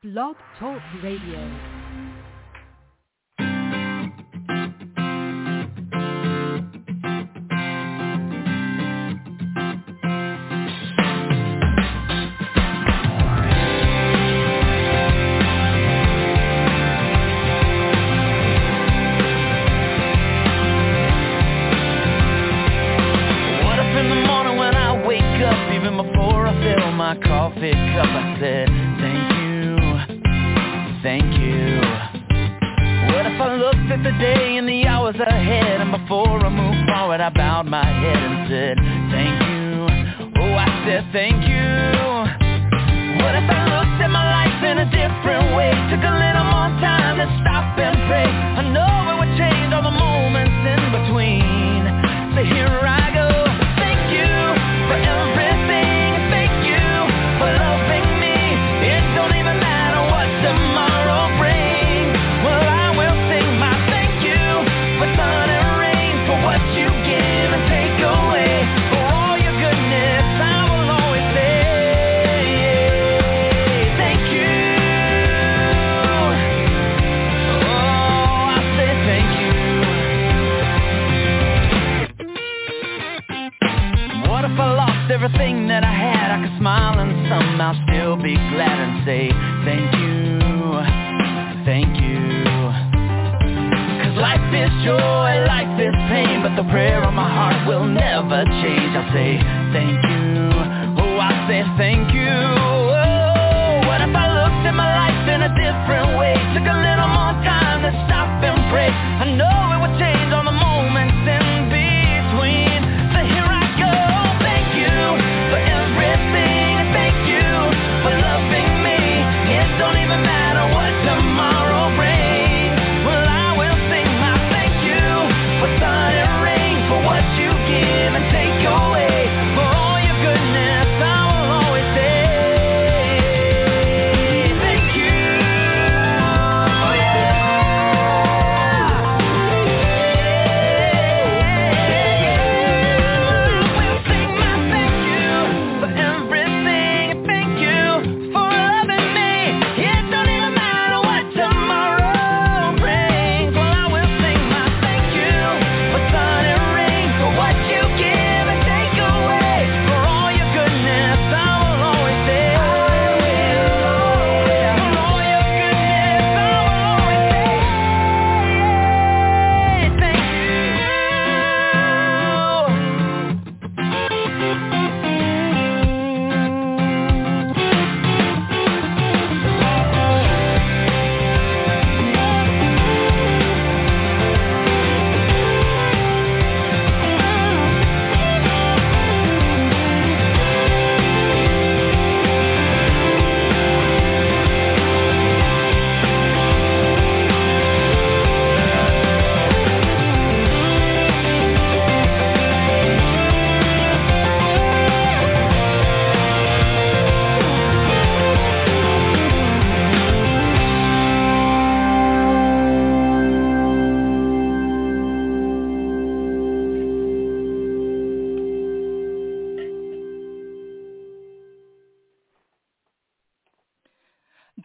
Blog Talk Radio. Know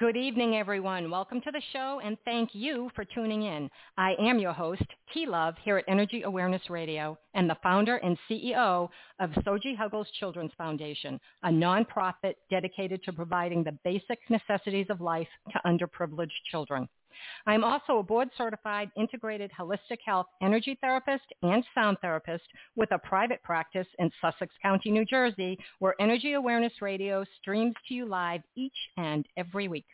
Good evening, everyone. Welcome to the show, and thank you for tuning in. I am your host, T Love, here at Energy Awareness Radio, and the founder and CEO of Soji Huggles Children's Foundation, a nonprofit dedicated to providing the basic necessities of life to underprivileged children. I'm also a board-certified integrated holistic health energy therapist and sound therapist with a private practice in Sussex County, New Jersey, where Energy Awareness Radio streams to you live each and every week.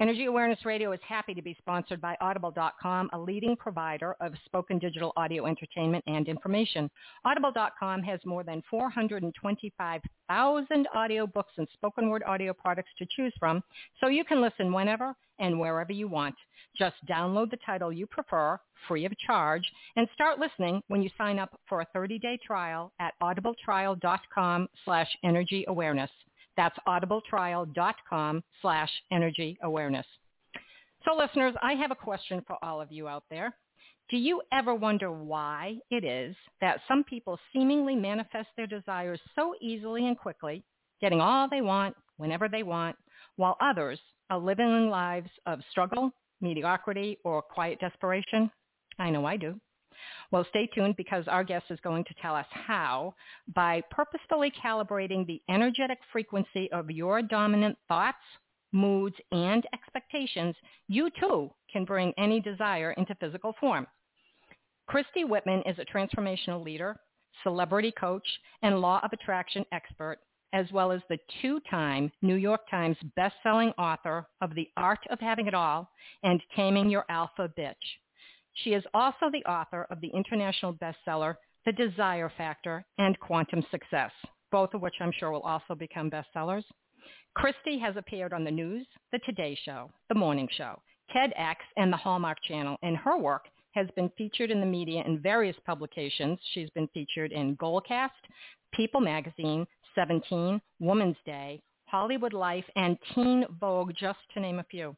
Energy Awareness Radio is happy to be sponsored by Audible.com, a leading provider of spoken digital audio entertainment and information. Audible.com has more than 425,000 audio books and spoken word audio products to choose from, so you can listen whenever and wherever you want. Just download the title you prefer, free of charge, and start listening when you sign up for a 30-day trial at audibletrial.com slash energy. That's audibletrial.com slash energy awareness. So listeners, I have a question for all of you out there. Do you ever wonder why it is that some people seemingly manifest their desires so easily and quickly, getting all they want whenever they want, while others are living lives of struggle, mediocrity, or quiet desperation? I know I do. Well, stay tuned because our guest is going to tell us how by purposefully calibrating the energetic frequency of your dominant thoughts, moods, and expectations, you too can bring any desire into physical form. Christy Whitman is a transformational leader, celebrity coach, and law of attraction expert, as well as the two-time New York Times best-selling author of The Art of Having It All and Taming Your Alpha Bitch. She is also the author of the international bestseller, The Desire Factor and Quantum Success, both of which I'm sure will also become bestsellers. Christy has appeared on the news, The Today Show, The Morning Show, TEDx, and the Hallmark Channel, and her work has been featured in the media in various publications. She's been featured in Goalcast, People Magazine, 17, Woman's Day, Hollywood Life, and Teen Vogue, just to name a few.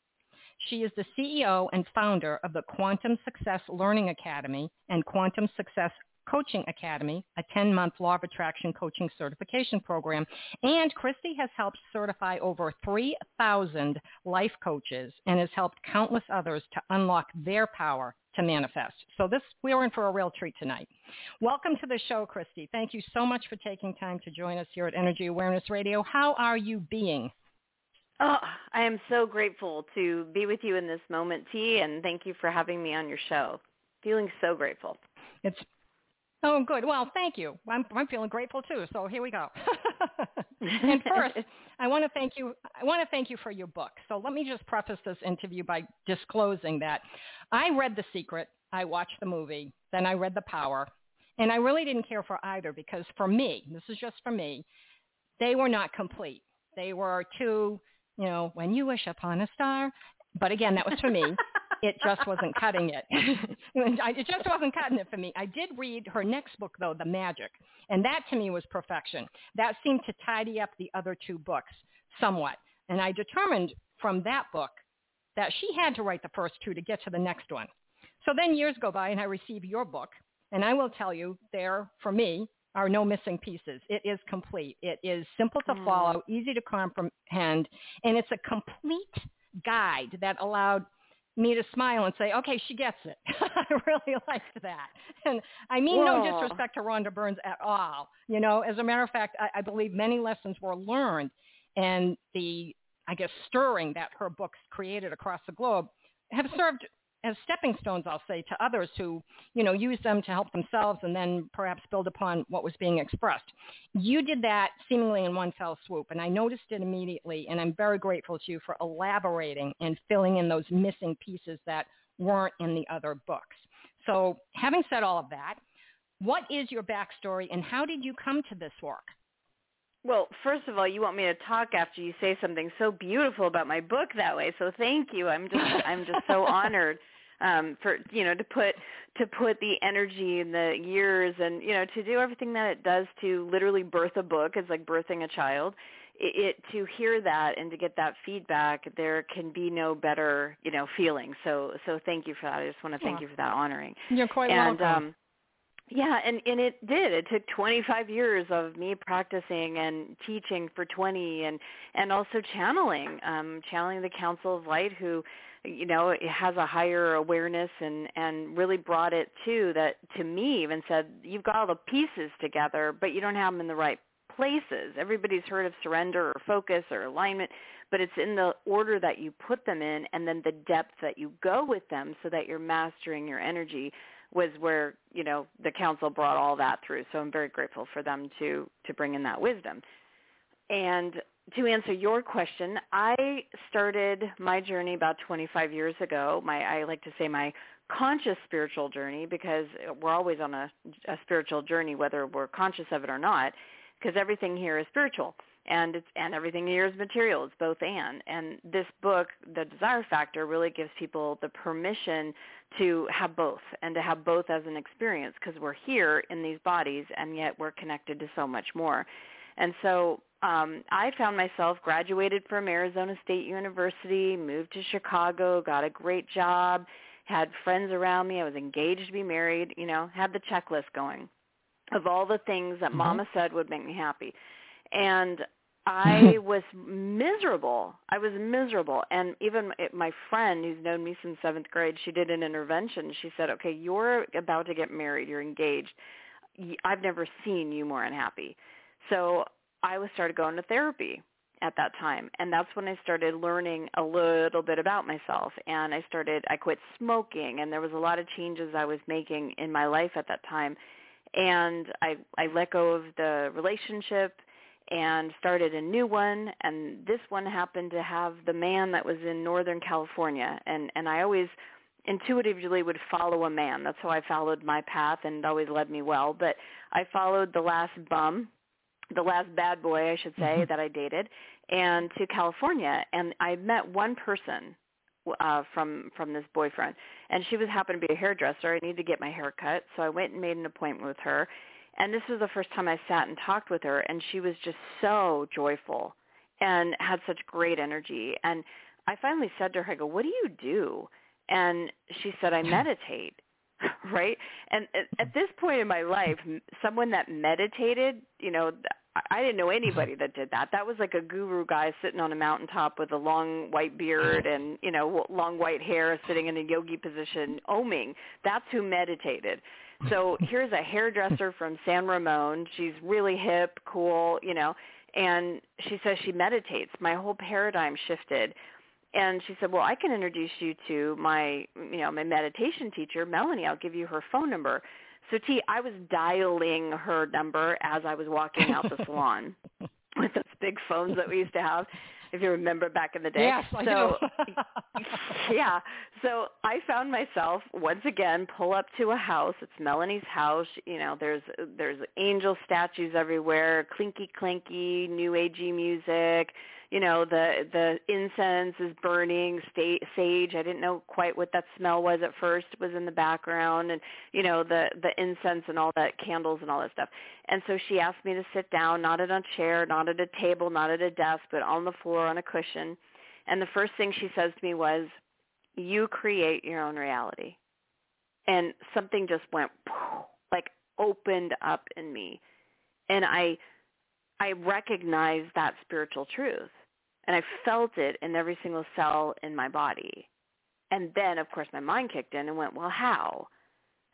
She is the CEO and founder of the Quantum Success Learning Academy and Quantum Success Coaching Academy, a 10-month law of attraction coaching certification program. And Christy has helped certify over 3,000 life coaches and has helped countless others to unlock their power to manifest. So this, we're in for a real treat tonight. Welcome to the show, Christy. Thank you so much for taking time to join us here at Energy Awareness Radio. How are you being? Oh, I am so grateful to be with you in this moment, T, and thank you for having me on your show. Feeling so grateful. It's Oh, good. Well, thank you. I'm, I'm feeling grateful too. So here we go. and first, I want to thank you. I want to thank you for your book. So let me just preface this interview by disclosing that I read The Secret. I watched the movie. Then I read The Power, and I really didn't care for either because for me, this is just for me, they were not complete. They were too, you know, when you wish upon a star. But again, that was for me it just wasn't cutting it. it just wasn't cutting it for me. I did read her next book, though, The Magic, and that to me was perfection. That seemed to tidy up the other two books somewhat. And I determined from that book that she had to write the first two to get to the next one. So then years go by and I receive your book, and I will tell you there, for me, are no missing pieces. It is complete. It is simple to mm. follow, easy to comprehend, and it's a complete guide that allowed me to smile and say, okay, she gets it. I really liked that. And I mean Whoa. no disrespect to Rhonda Burns at all. You know, as a matter of fact, I, I believe many lessons were learned and the, I guess, stirring that her books created across the globe have served as stepping stones, I'll say, to others who, you know, use them to help themselves and then perhaps build upon what was being expressed. You did that seemingly in one fell swoop, and I noticed it immediately, and I'm very grateful to you for elaborating and filling in those missing pieces that weren't in the other books. So having said all of that, what is your backstory and how did you come to this work? Well, first of all, you want me to talk after you say something so beautiful about my book that way. So thank you. I'm just I'm just so honored um for you know to put to put the energy and the years and you know to do everything that it does to literally birth a book is like birthing a child it, it to hear that and to get that feedback there can be no better you know feeling so so thank you for that i just want to thank yeah. you for that honoring you're quite and welcome. um yeah, and and it did. It took 25 years of me practicing and teaching for 20 and and also channeling um channeling the Council of Light who you know has a higher awareness and and really brought it to that to me even said you've got all the pieces together but you don't have them in the right places everybody's heard of surrender or focus or alignment but it's in the order that you put them in and then the depth that you go with them so that you're mastering your energy was where you know the council brought all that through. So i'm very grateful for them to to bring in that wisdom. And to answer your question, I started my journey about 25 years ago. My I like to say my conscious spiritual journey because we're always on a, a spiritual journey whether we're conscious of it or not because everything here is spiritual and it's and everything here is material it's both and and this book the desire factor really gives people the permission to have both and to have both as an experience because we're here in these bodies and yet we're connected to so much more and so um, I found myself graduated from Arizona State University, moved to Chicago, got a great job, had friends around me. I was engaged to be married, you know, had the checklist going of all the things that mm-hmm. mama said would make me happy. And I was miserable. I was miserable. And even my friend who's known me since seventh grade, she did an intervention. She said, okay, you're about to get married. You're engaged. I've never seen you more unhappy. So I was started going to therapy at that time and that's when I started learning a little bit about myself and I started I quit smoking and there was a lot of changes I was making in my life at that time and I I let go of the relationship and started a new one and this one happened to have the man that was in northern California and and I always intuitively would follow a man. That's how I followed my path and it always led me well. But I followed the last bum the last bad boy I should say mm-hmm. that I dated and to California. And I met one person uh from from this boyfriend. And she was happened to be a hairdresser. I needed to get my hair cut. So I went and made an appointment with her and this was the first time I sat and talked with her and she was just so joyful and had such great energy and I finally said to her I go what do you do and she said I meditate right and at, at this point in my life someone that meditated you know I didn't know anybody that did that. That was like a guru guy sitting on a mountaintop with a long white beard and, you know, long white hair sitting in a yogi position oming. That's who meditated. So here's a hairdresser from San Ramon. She's really hip, cool, you know, and she says she meditates. My whole paradigm shifted. And she said, "Well, I can introduce you to my, you know, my meditation teacher, Melanie. I'll give you her phone number." So T, I was dialing her number as I was walking out the salon with those big phones that we used to have, if you remember back in the day. Yes, I so, do. yeah. So I found myself once again pull up to a house. It's Melanie's house. You know, there's there's angel statues everywhere, clinky clinky, new agey music you know the the incense is burning sage i didn't know quite what that smell was at first it was in the background and you know the the incense and all that candles and all that stuff. And so she asked me to sit down not at a chair not at a table not at a desk but on the floor on a cushion. And the first thing she says to me was you create your own reality. And something just went like opened up in me. And i I recognized that spiritual truth and I felt it in every single cell in my body. And then, of course, my mind kicked in and went, well, how?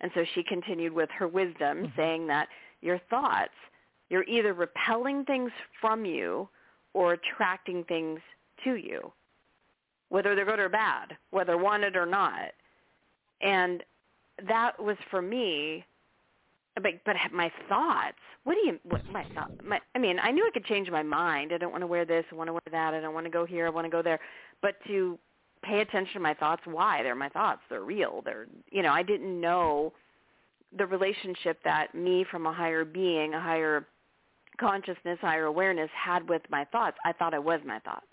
And so she continued with her wisdom, mm-hmm. saying that your thoughts, you're either repelling things from you or attracting things to you, whether they're good or bad, whether wanted or not. And that was for me but but my thoughts what do you what my thought my i mean i knew i could change my mind. I don't want to wear this i want to wear that i don't want to go here i want to go there. But to pay attention to my thoughts why? They're my thoughts they're real they're you know i didn't know the relationship that me from a higher being a higher consciousness higher awareness had with my thoughts. I thought i was my thoughts.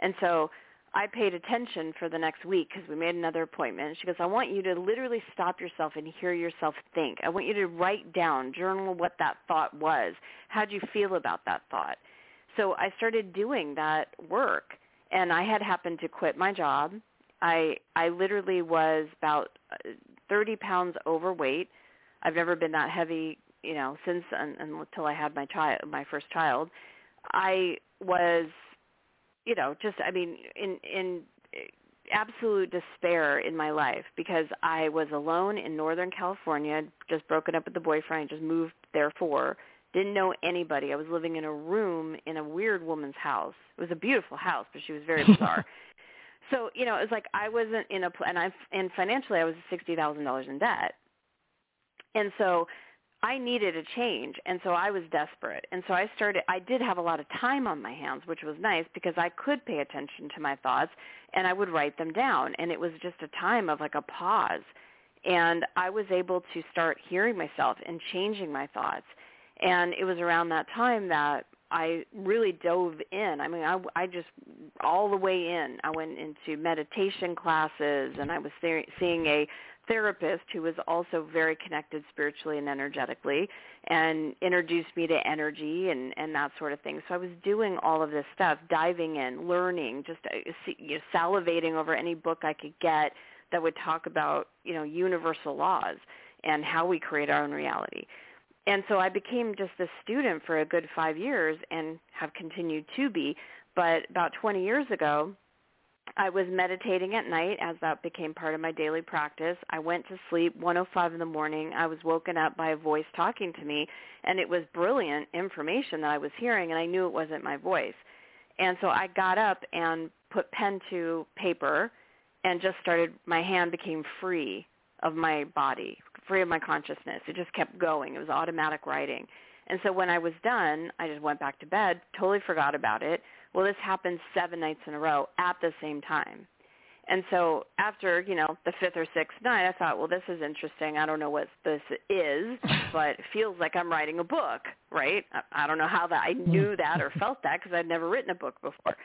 And so I paid attention for the next week because we made another appointment. She goes, I want you to literally stop yourself and hear yourself think. I want you to write down, journal what that thought was. How do you feel about that thought? So I started doing that work, and I had happened to quit my job. I I literally was about uh, 30 pounds overweight. I've never been that heavy, you know, since until I had my child, my first child. I was you know, just I mean, in in eh, absolute despair in my life because I was alone in Northern California, just broken up with the boyfriend, just moved there for, didn't know anybody. I was living in a room in a weird woman's house. It was a beautiful house, but she was very bizarre. so, you know, it was like I wasn't in a and I and financially I was $60,000 in debt. And so I needed a change, and so I was desperate. And so I started, I did have a lot of time on my hands, which was nice because I could pay attention to my thoughts and I would write them down. And it was just a time of like a pause. And I was able to start hearing myself and changing my thoughts. And it was around that time that I really dove in. I mean, I, I just all the way in. I went into meditation classes, and I was seeing a therapist who was also very connected spiritually and energetically and introduced me to energy and and that sort of thing so i was doing all of this stuff diving in learning just uh, you know, salivating over any book i could get that would talk about you know universal laws and how we create our own reality and so I became just a student for a good five years and have continued to be. But about 20 years ago, I was meditating at night as that became part of my daily practice. I went to sleep 105 in the morning. I was woken up by a voice talking to me and it was brilliant information that I was hearing and I knew it wasn't my voice. And so I got up and put pen to paper and just started my hand became free of my body, free of my consciousness. It just kept going. It was automatic writing. And so when I was done, I just went back to bed, totally forgot about it. Well, this happened seven nights in a row at the same time. And so after, you know, the fifth or sixth night, I thought, well, this is interesting. I don't know what this is, but it feels like I'm writing a book, right? I don't know how that I knew mm. that or felt that because I'd never written a book before.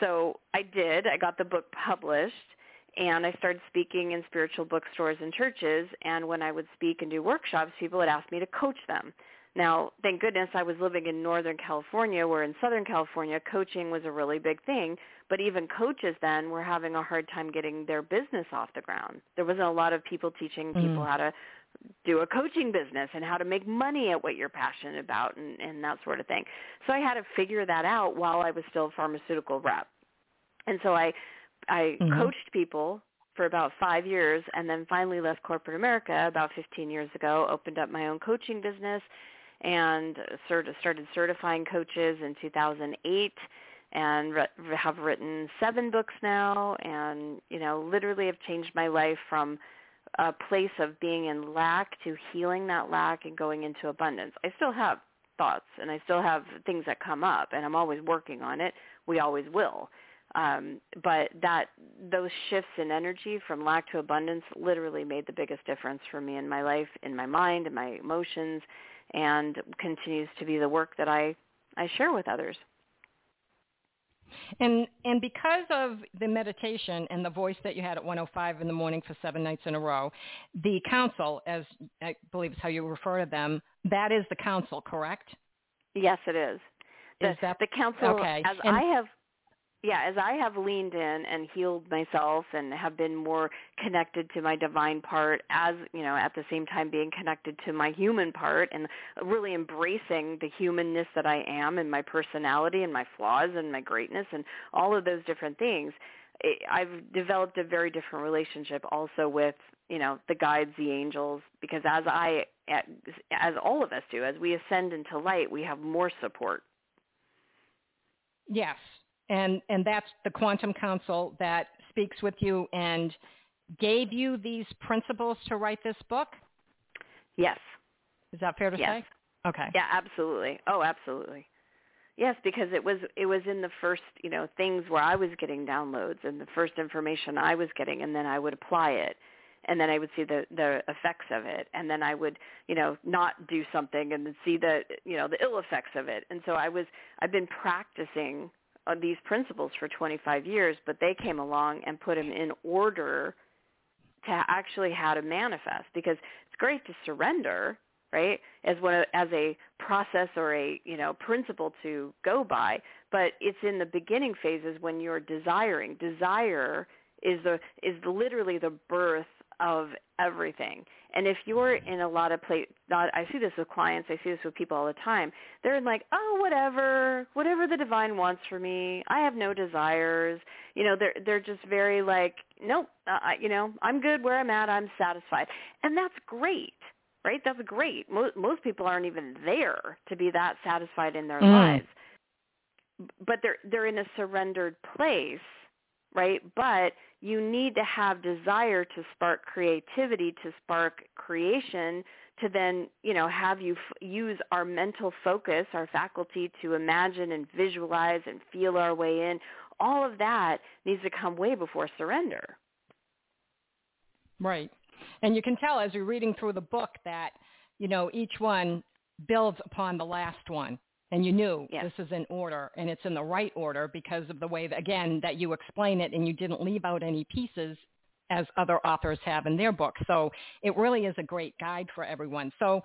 So I did. I got the book published and I started speaking in spiritual bookstores and churches. And when I would speak and do workshops, people would ask me to coach them. Now, thank goodness I was living in Northern California, where in Southern California, coaching was a really big thing. But even coaches then were having a hard time getting their business off the ground. There wasn't a lot of people teaching people mm. how to do a coaching business and how to make money at what you're passionate about and, and that sort of thing. So I had to figure that out while I was still a pharmaceutical rep. And so I I mm-hmm. coached people for about five years and then finally left corporate America about 15 years ago, opened up my own coaching business and started certifying coaches in 2008 and have written seven books now and you know literally have changed my life from a place of being in lack to healing that lack and going into abundance. I still have thoughts and I still have things that come up and I'm always working on it. We always will. Um, but that those shifts in energy from lack to abundance literally made the biggest difference for me in my life, in my mind, in my emotions, and continues to be the work that I, I share with others. And and because of the meditation and the voice that you had at 105 in the morning for seven nights in a row, the council, as I believe is how you refer to them, that is the council, correct? Yes, it is. The, is that, the council, okay. as and, I have yeah, as I have leaned in and healed myself and have been more connected to my divine part as, you know, at the same time being connected to my human part and really embracing the humanness that I am and my personality and my flaws and my greatness and all of those different things, I've developed a very different relationship also with, you know, the guides, the angels, because as I, as all of us do, as we ascend into light, we have more support. Yes, and and that's the quantum council that speaks with you and gave you these principles to write this book? Yes. Is that fair to yes. say? Okay. Yeah absolutely. Oh absolutely. Yes because it was it was in the first you know things where i was getting downloads and the first information i was getting and then i would apply it. And then I would see the the effects of it, and then I would you know not do something and then see the you know the ill effects of it. And so I was I've been practicing uh, these principles for 25 years, but they came along and put them in order to actually how to manifest because it's great to surrender right as one as a process or a you know principle to go by but it's in the beginning phases when you're desiring desire is the is literally the birth of everything. And if you're in a lot of place, not, I see this with clients, I see this with people all the time. They're like, oh, whatever, whatever the divine wants for me. I have no desires. You know, they're they're just very like, nope, uh, you know, I'm good where I'm at. I'm satisfied, and that's great, right? That's great. Most most people aren't even there to be that satisfied in their mm. lives, but they're they're in a surrendered place, right? But you need to have desire to spark creativity, to spark creation, to then, you know, have you f- use our mental focus, our faculty to imagine and visualize and feel our way in. All of that needs to come way before surrender. Right. And you can tell as you're reading through the book that, you know, each one builds upon the last one and you knew yes. this is in order and it's in the right order because of the way that, again that you explain it and you didn't leave out any pieces as other authors have in their books. So it really is a great guide for everyone. So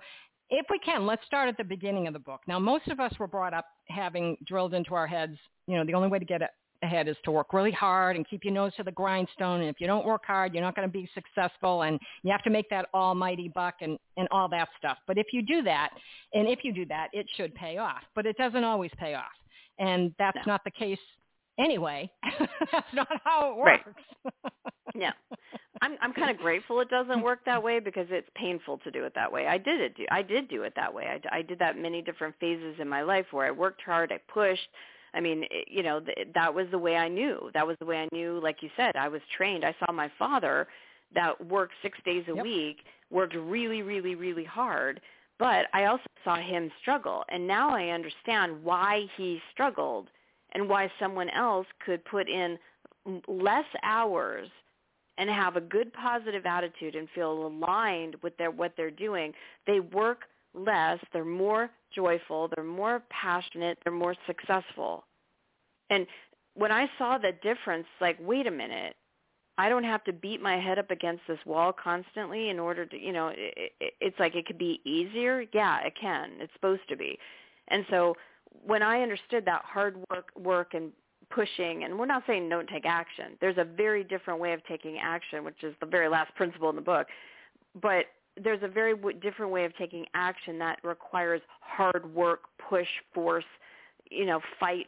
if we can, let's start at the beginning of the book. Now, most of us were brought up having drilled into our heads, you know, the only way to get ahead is to work really hard and keep your nose to the grindstone. And if you don't work hard, you're not going to be successful. And you have to make that almighty buck and, and all that stuff. But if you do that, and if you do that, it should pay off. But it doesn't always pay off. And that's no. not the case anyway. that's not how it works. Right. yeah. I'm I'm kind of grateful it doesn't work that way because it's painful to do it that way. I did it. I did do it that way. I, I did that many different phases in my life where I worked hard, I pushed. I mean, it, you know, th- that was the way I knew. That was the way I knew. Like you said, I was trained. I saw my father that worked six days a yep. week, worked really, really, really hard. But I also saw him struggle, and now I understand why he struggled and why someone else could put in less hours and have a good positive attitude and feel aligned with their what they're doing, they work less, they're more joyful, they're more passionate, they're more successful. And when I saw the difference, like, wait a minute, I don't have to beat my head up against this wall constantly in order to, you know, it, it, it's like it could be easier. Yeah, it can. It's supposed to be. And so when I understood that hard work, work and pushing, and we're not saying don't take action. There's a very different way of taking action, which is the very last principle in the book. But there's a very w- different way of taking action that requires hard work, push, force, you know, fight,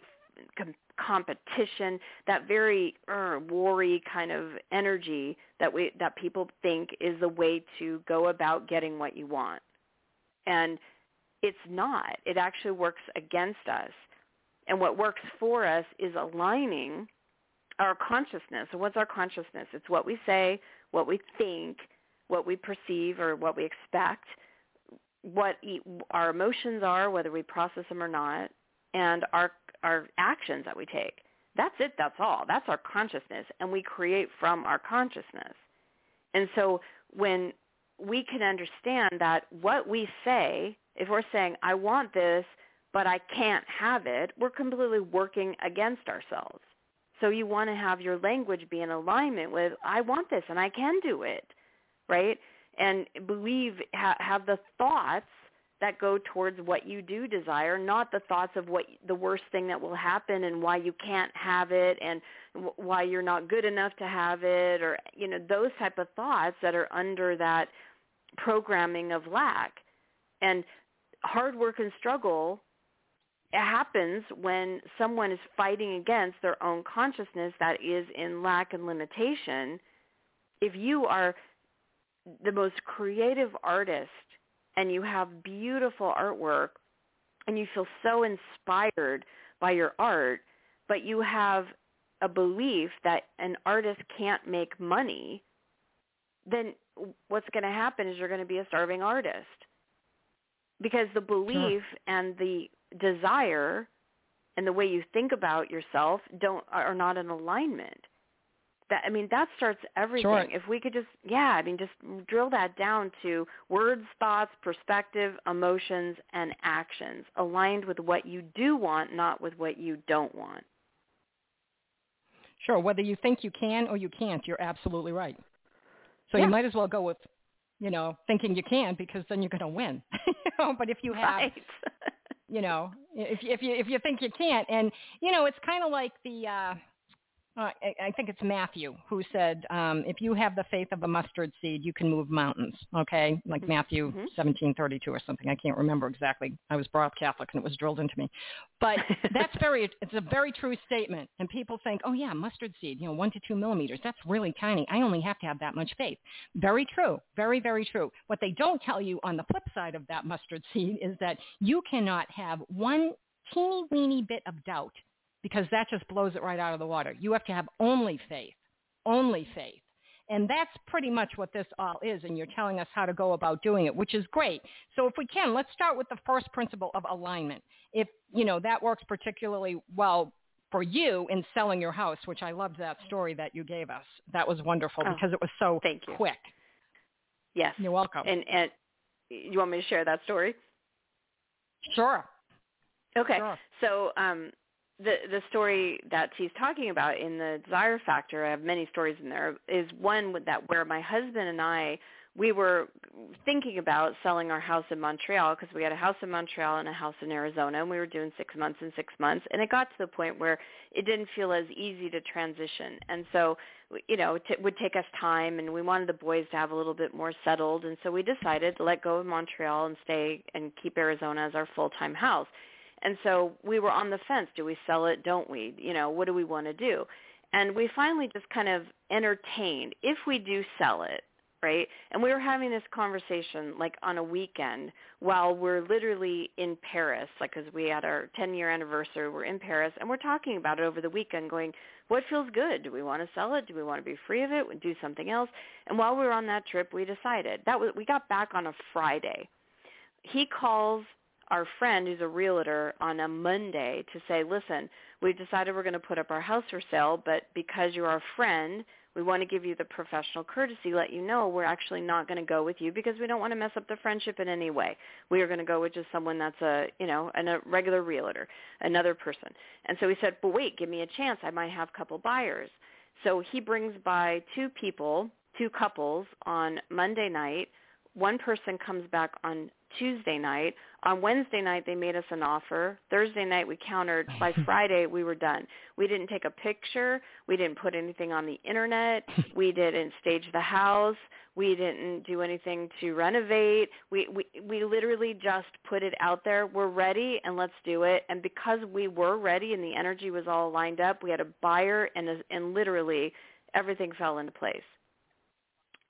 com- competition, that very uh, worry kind of energy that we that people think is the way to go about getting what you want. And it's not. It actually works against us. And what works for us is aligning our consciousness. And what's our consciousness? It's what we say, what we think, what we perceive or what we expect, what our emotions are, whether we process them or not, and our our actions that we take. That's it. That's all. That's our consciousness, and we create from our consciousness. And so when we can understand that what we say, if we're saying, I want this, but I can't have it, we're completely working against ourselves. So you want to have your language be in alignment with, I want this and I can do it, right? And believe, ha- have the thoughts that go towards what you do desire, not the thoughts of what the worst thing that will happen and why you can't have it and w- why you're not good enough to have it or you know those type of thoughts that are under that programming of lack. And hard work and struggle it happens when someone is fighting against their own consciousness that is in lack and limitation. If you are the most creative artist and you have beautiful artwork and you feel so inspired by your art, but you have a belief that an artist can't make money, then what's going to happen is you're going to be a starving artist. Because the belief sure. and the desire and the way you think about yourself don't are not in alignment. That I mean that starts everything. Sure. If we could just yeah, I mean just drill that down to words, thoughts, perspective, emotions and actions aligned with what you do want, not with what you don't want. Sure, whether you think you can or you can't, you're absolutely right. So yeah. you might as well go with you know, thinking you can because then you're going to win. you know, but if you have right you know, if if you if you think you can't, and you know, it's kind of like the uh, uh, I, I think it's Matthew who said, um, if you have the faith of a mustard seed, you can move mountains. Okay, like mm-hmm. Matthew mm-hmm. seventeen thirty two or something. I can't remember exactly. I was brought up Catholic and it was drilled into me, but that's very it's a very true statement. And people think, oh yeah, mustard seed, you know, one to two millimeters. That's really tiny. I only have to have that much faith. Very true. Very very true. What they don't tell you on the flip side of that mustard seed is that you cannot have one teeny weeny bit of doubt because that just blows it right out of the water. You have to have only faith, only faith. And that's pretty much what this all is, and you're telling us how to go about doing it, which is great. So if we can, let's start with the first principle of alignment. If, you know, that works particularly well for you in selling your house, which I loved that story that you gave us. That was wonderful oh, because it was so thank you. quick. Yes. You're welcome. And, and you want me to share that story? Sure. Okay. Sure. So um, the the story that she's talking about in the desire factor, I have many stories in there, is one with that where my husband and I we were thinking about selling our house in Montreal because we had a house in Montreal and a house in Arizona and we were doing 6 months and 6 months and it got to the point where it didn't feel as easy to transition. And so, you know, it would take us time and we wanted the boys to have a little bit more settled and so we decided to let go of Montreal and stay and keep Arizona as our full-time house. And so we were on the fence. Do we sell it? Don't we? You know, what do we want to do? And we finally just kind of entertained if we do sell it, right? And we were having this conversation like on a weekend while we're literally in Paris, like because we had our 10 year anniversary, we're in Paris, and we're talking about it over the weekend, going, what feels good? Do we want to sell it? Do we want to be free of it? Do something else? And while we were on that trip, we decided that was we got back on a Friday. He calls our friend who's a realtor on a Monday to say, listen, we've decided we're going to put up our house for sale, but because you're our friend, we want to give you the professional courtesy, let you know we're actually not going to go with you because we don't want to mess up the friendship in any way. We are going to go with just someone that's a, you know, an, a regular realtor, another person. And so he said, but wait, give me a chance. I might have a couple buyers. So he brings by two people, two couples on Monday night. One person comes back on Tuesday night. On Wednesday night, they made us an offer. Thursday night, we countered. By Friday, we were done. We didn't take a picture. We didn't put anything on the internet. We didn't stage the house. We didn't do anything to renovate. We, we, we literally just put it out there. We're ready and let's do it. And because we were ready and the energy was all lined up, we had a buyer and, a, and literally everything fell into place.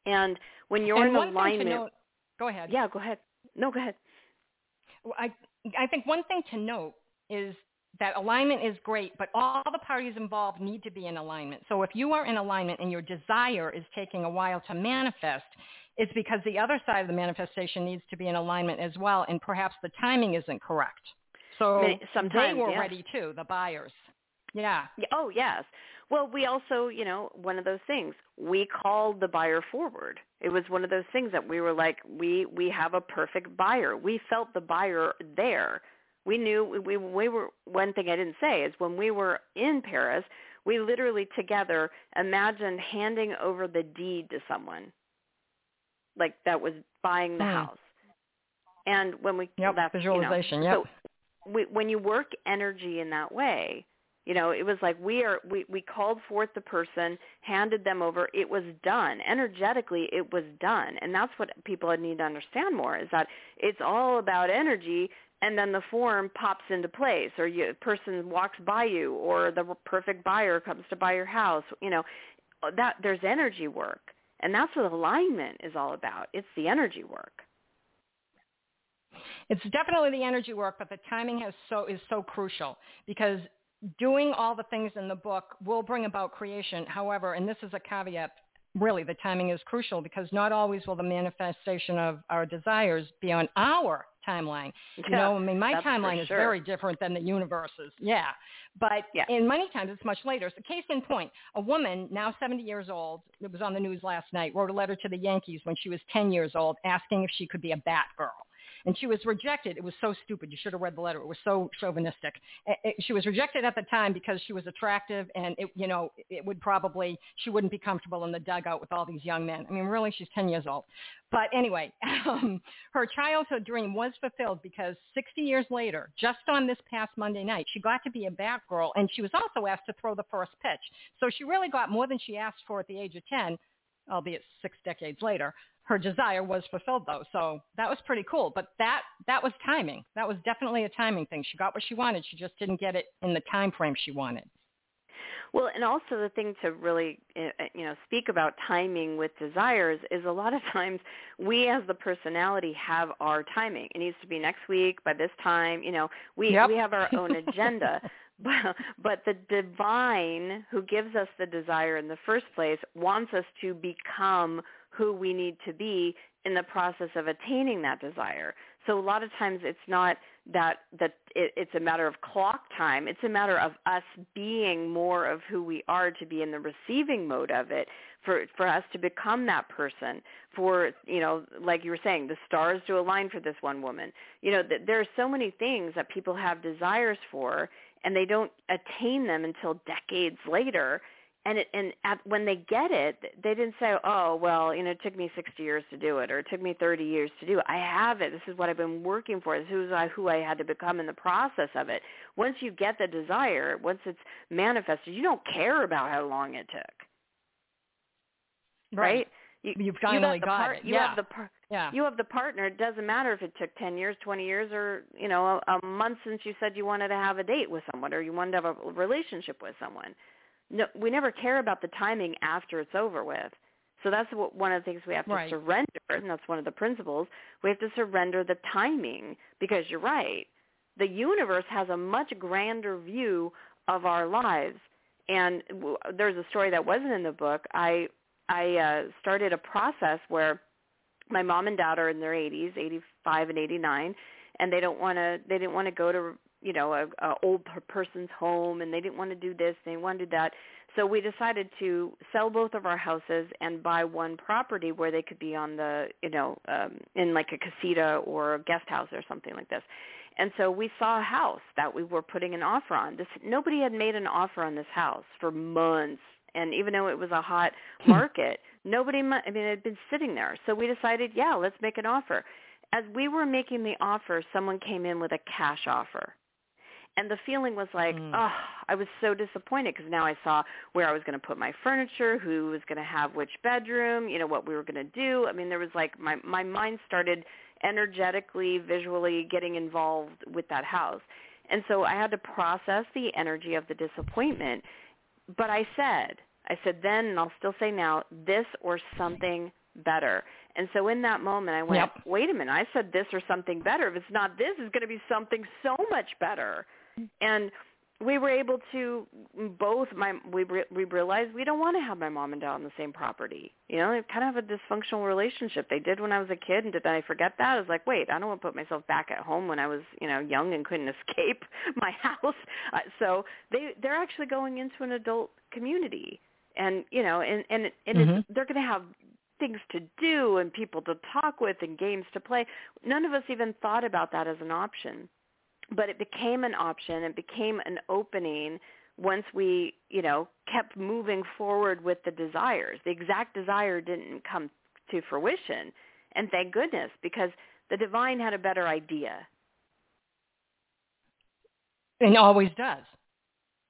And when you're and in alignment, note, go ahead. Yeah, go ahead. No, go ahead. I I think one thing to note is that alignment is great, but all the parties involved need to be in alignment. So if you are in alignment and your desire is taking a while to manifest, it's because the other side of the manifestation needs to be in alignment as well, and perhaps the timing isn't correct. So Sometimes, they were yes. ready too, the buyers. Yeah. Oh, yes. Well, we also, you know, one of those things. We called the buyer forward. It was one of those things that we were like, we we have a perfect buyer. We felt the buyer there. We knew we we were. One thing I didn't say is when we were in Paris, we literally together imagined handing over the deed to someone, like that was buying the Hmm. house. And when we Yep, that's, visualization, You know, yep. So we, when you work energy in that way, you know, it was like we are we we called forth the person, handed them over. It was done energetically. It was done, and that's what people need to understand more is that it's all about energy, and then the form pops into place, or you, a person walks by you, or the perfect buyer comes to buy your house. You know, that there's energy work, and that's what alignment is all about. It's the energy work. It's definitely the energy work, but the timing has so is so crucial because doing all the things in the book will bring about creation. However, and this is a caveat, really the timing is crucial because not always will the manifestation of our desires be on our timeline. You know, I mean, my timeline is sure. very different than the universe's. Yeah. But Yeah. in many times it's much later. So case in point, a woman now 70 years old, it was on the news last night, wrote a letter to the Yankees when she was 10 years old asking if she could be a bat girl and she was rejected. It was so stupid. You should have read the letter. It was so chauvinistic. It, it, she was rejected at the time because she was attractive, and it, you know, it would probably she wouldn't be comfortable in the dugout with all these young men. I mean, really, she's 10 years old. But anyway, um, her childhood dream was fulfilled because 60 years later, just on this past Monday night, she got to be a bat girl, and she was also asked to throw the first pitch. So she really got more than she asked for at the age of 10 albeit six decades later, her desire was fulfilled though. So that was pretty cool. But that that was timing. That was definitely a timing thing. She got what she wanted. She just didn't get it in the time frame she wanted. Well, and also the thing to really, uh, you know, speak about timing with desires is a lot of times we as the personality have our timing. It needs to be next week by this time. You know, we Yep. we have our own agenda. but, but the divine who gives us the desire in the first place wants us to become who we need to be in the process of attaining that desire. So a lot of times it's not that that it, it's a matter of clock time. It's a matter of us being more of who we are to be in the receiving mode of it. For for us to become that person. For you know, like you were saying, the stars to align for this one woman. You know, th- there are so many things that people have desires for, and they don't attain them until decades later and it, and at, when they get it, they didn't say, "Oh, well, you know, it took me 60 years to do it, or it took me 30 years to do it. I have it. This is what I've been working for. This is who I had to become in the process of it." Once you get the desire, once it's manifested, you don't care about how long it took. Right. right? You, You've finally you got par- it. You yeah. have the par- yeah. You have the partner. It doesn't matter if it took 10 years, 20 years, or, you know, a, a month since you said you wanted to have a date with someone or you wanted to have a relationship with someone no, we never care about the timing after it's over with. So that's what, one of the things we have to right. surrender, and that's one of the principles. We have to surrender the timing because you're right. The universe has a much grander view of our lives. And w- there's a story that wasn't in the book. I I uh, started a process where my mom and dad are in their 80s, 85 and 89, and they don't want to. They didn't want to go to you know a, a old person's home and they didn't want to do this they wanted to do that. So we decided to sell both of our houses and buy one property where they could be on the you know um in like a casita or a guest house or something like this. And so we saw a house that we were putting an offer on. This nobody had made an offer on this house for months and even though it was a hot market nobody i mean it had been sitting there. So we decided yeah let's make an offer. As we were making the offer someone came in with a cash offer and the feeling was like, mm. oh, I was so disappointed because now I saw where I was going to put my furniture, who was going to have which bedroom, you know, what we were going to do. I mean, there was like my my mind started energetically, visually getting involved with that house. And so I had to process the energy of the disappointment. But I said, I said then, and I'll still say now, this or something better. And so in that moment, I went, yep. wait a minute, I said this or something better. If it's not this, it's going to be something so much better and we were able to both my we we realized we don't want to have my mom and dad on the same property. You know they kind of have a dysfunctional relationship. They did when i was a kid and did i forget that? I was like wait i don't want to put myself back at home when i was you know young and couldn't escape my house. Uh, so they they're actually going into an adult community. And you know and and and mm-hmm. it's, they're going to have things to do and people to talk with and games to play. None of us even thought about that as an option but it became an option. It became an opening once we, you know, kept moving forward with the desires. The exact desire didn't come to fruition, and thank goodness because the divine had a better idea. And always does.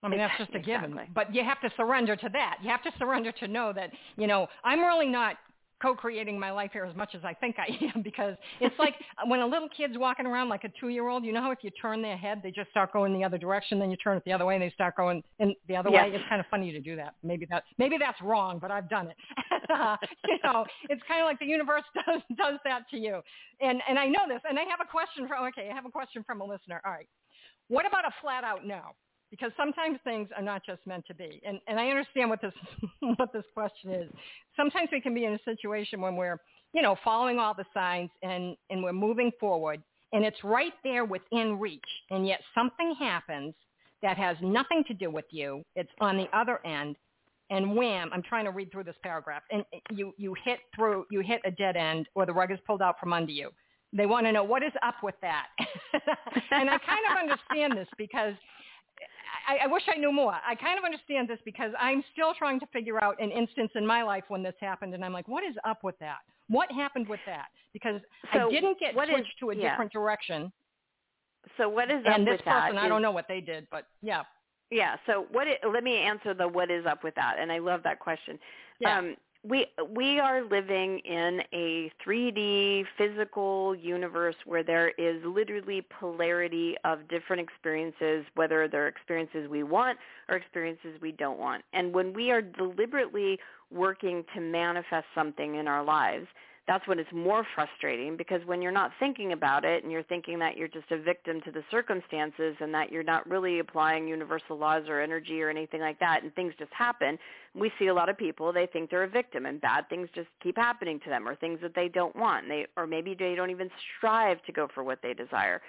I mean, that's just a exactly. given. But you have to surrender to that. You have to surrender to know that, you know, I'm really not co-creating my life here as much as I think I am because it's like when a little kid's walking around like a two-year-old, you know how if you turn their head, they just start going the other direction, then you turn it the other way and they start going in the other yes. way. It's kind of funny to do that. Maybe that maybe that's wrong, but I've done it. uh, you know, it's kind of like the universe does does that to you. And and I know this. And I have a question from okay, I have a question from a listener. All right. What about a flat out no? Because sometimes things are not just meant to be. And, and I understand what this, what this question is. Sometimes we can be in a situation when we're, you know, following all the signs and, and we're moving forward and it's right there within reach. And yet something happens that has nothing to do with you. It's on the other end. And wham, I'm trying to read through this paragraph. And you, you hit through, you hit a dead end or the rug is pulled out from under you. They want to know what is up with that. and I kind of understand this because I, I wish I knew more. I kind of understand this because I'm still trying to figure out an instance in my life when this happened, and I'm like, what is up with that? What happened with that? Because so I didn't get switched is, to a yeah. different direction. So what is and up this with that? And this person, I don't know what they did, but yeah. Yeah. So what? It, let me answer the what is up with that, and I love that question. Yeah. Um, we we are living in a 3D physical universe where there is literally polarity of different experiences, whether they're experiences we want or experiences we don't want. And when we are deliberately working to manifest something in our lives, that's when it's more frustrating because when you're not thinking about it and you're thinking that you're just a victim to the circumstances and that you're not really applying universal laws or energy or anything like that and things just happen, we see a lot of people, they think they're a victim and bad things just keep happening to them or things that they don't want. They or maybe they don't even strive to go for what they desire.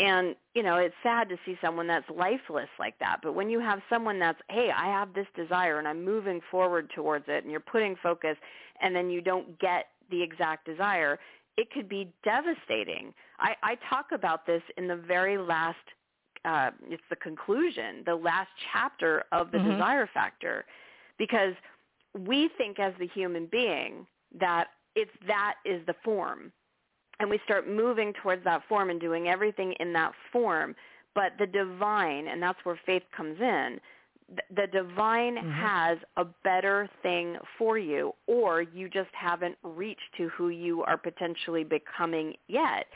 And, you know, it's sad to see someone that's lifeless like that. But when you have someone that's, hey, I have this desire and I'm moving forward towards it and you're putting focus and then you don't get the exact desire, it could be devastating. I, I talk about this in the very last, uh, it's the conclusion, the last chapter of the mm-hmm. desire factor, because we think as the human being that it's that is the form and we start moving towards that form and doing everything in that form but the divine and that's where faith comes in the divine mm-hmm. has a better thing for you or you just haven't reached to who you are potentially becoming yet.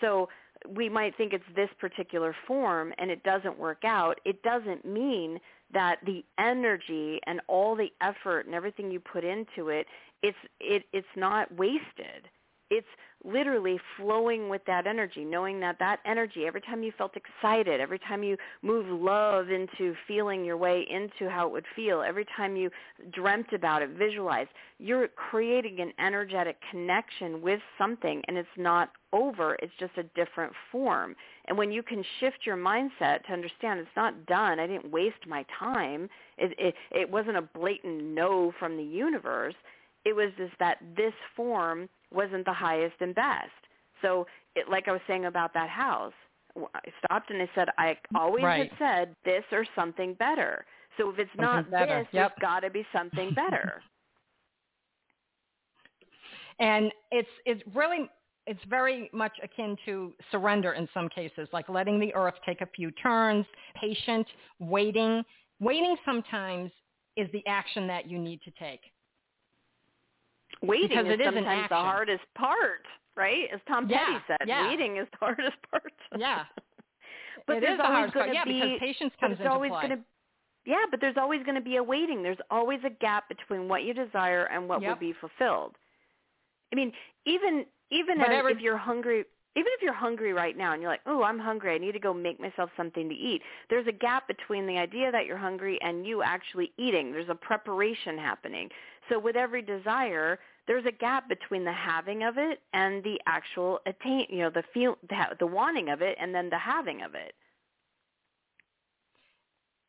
So we might think it's this particular form and it doesn't work out. It doesn't mean that the energy and all the effort and everything you put into it it's it it's not wasted it's literally flowing with that energy, knowing that that energy, every time you felt excited, every time you moved love into feeling your way into how it would feel, every time you dreamt about it, visualized, you're creating an energetic connection with something and it's not over, it's just a different form. And when you can shift your mindset to understand it's not done, I didn't waste my time, it, it, it wasn't a blatant no from the universe, it was just that this form wasn't the highest and best. So, it, like I was saying about that house, I stopped and I said, I always right. had said this or something better. So if it's something not better. this, yep. it's got to be something better. and it's it's really it's very much akin to surrender in some cases, like letting the earth take a few turns, patient, waiting. Waiting sometimes is the action that you need to take waiting because is sometimes the hardest part, right? As Tom yeah, Petty said, yeah. waiting is the hardest part. Yeah. but it there's is always going Yeah, to be because patience comes into always play. to yeah, but there's always going to be a waiting. There's always a gap between what you desire and what yep. will be fulfilled. I mean, even even as, if you're hungry, even if you're hungry right now and you're like, "Oh, I'm hungry. I need to go make myself something to eat." There's a gap between the idea that you're hungry and you actually eating. There's a preparation happening. So with every desire, there's a gap between the having of it and the actual attain, you know, the feel, the, the wanting of it, and then the having of it.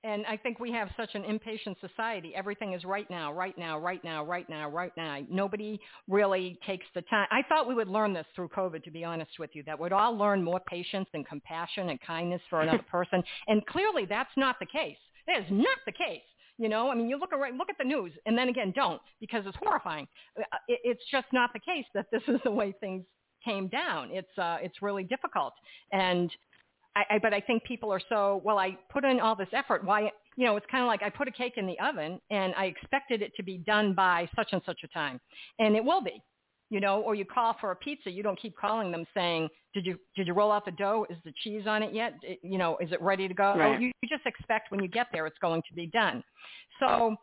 And I think we have such an impatient society. Everything is right now, right now, right now, right now, right now. Nobody really takes the time. I thought we would learn this through COVID, to be honest with you, that we'd all learn more patience and compassion and kindness for another person. And clearly that's not the case. That is not the case. You know, I mean, you look around, look at the news, and then again, don't because it's horrifying. Uh, it, it's just not the case that this is the way things came down. It's uh, it's really difficult, and I, I but I think people are so well. I put in all this effort. Why? You know, it's kind of like I put a cake in the oven, and I expected it to be done by such and such a time, and it will be you know, or you call for a pizza, you don't keep calling them saying, "Did you did you roll out the dough? Is the cheese on it yet? It, you know, is it ready to go?" Oh, right. Oh, you, you just expect when you get there it's going to be done. So,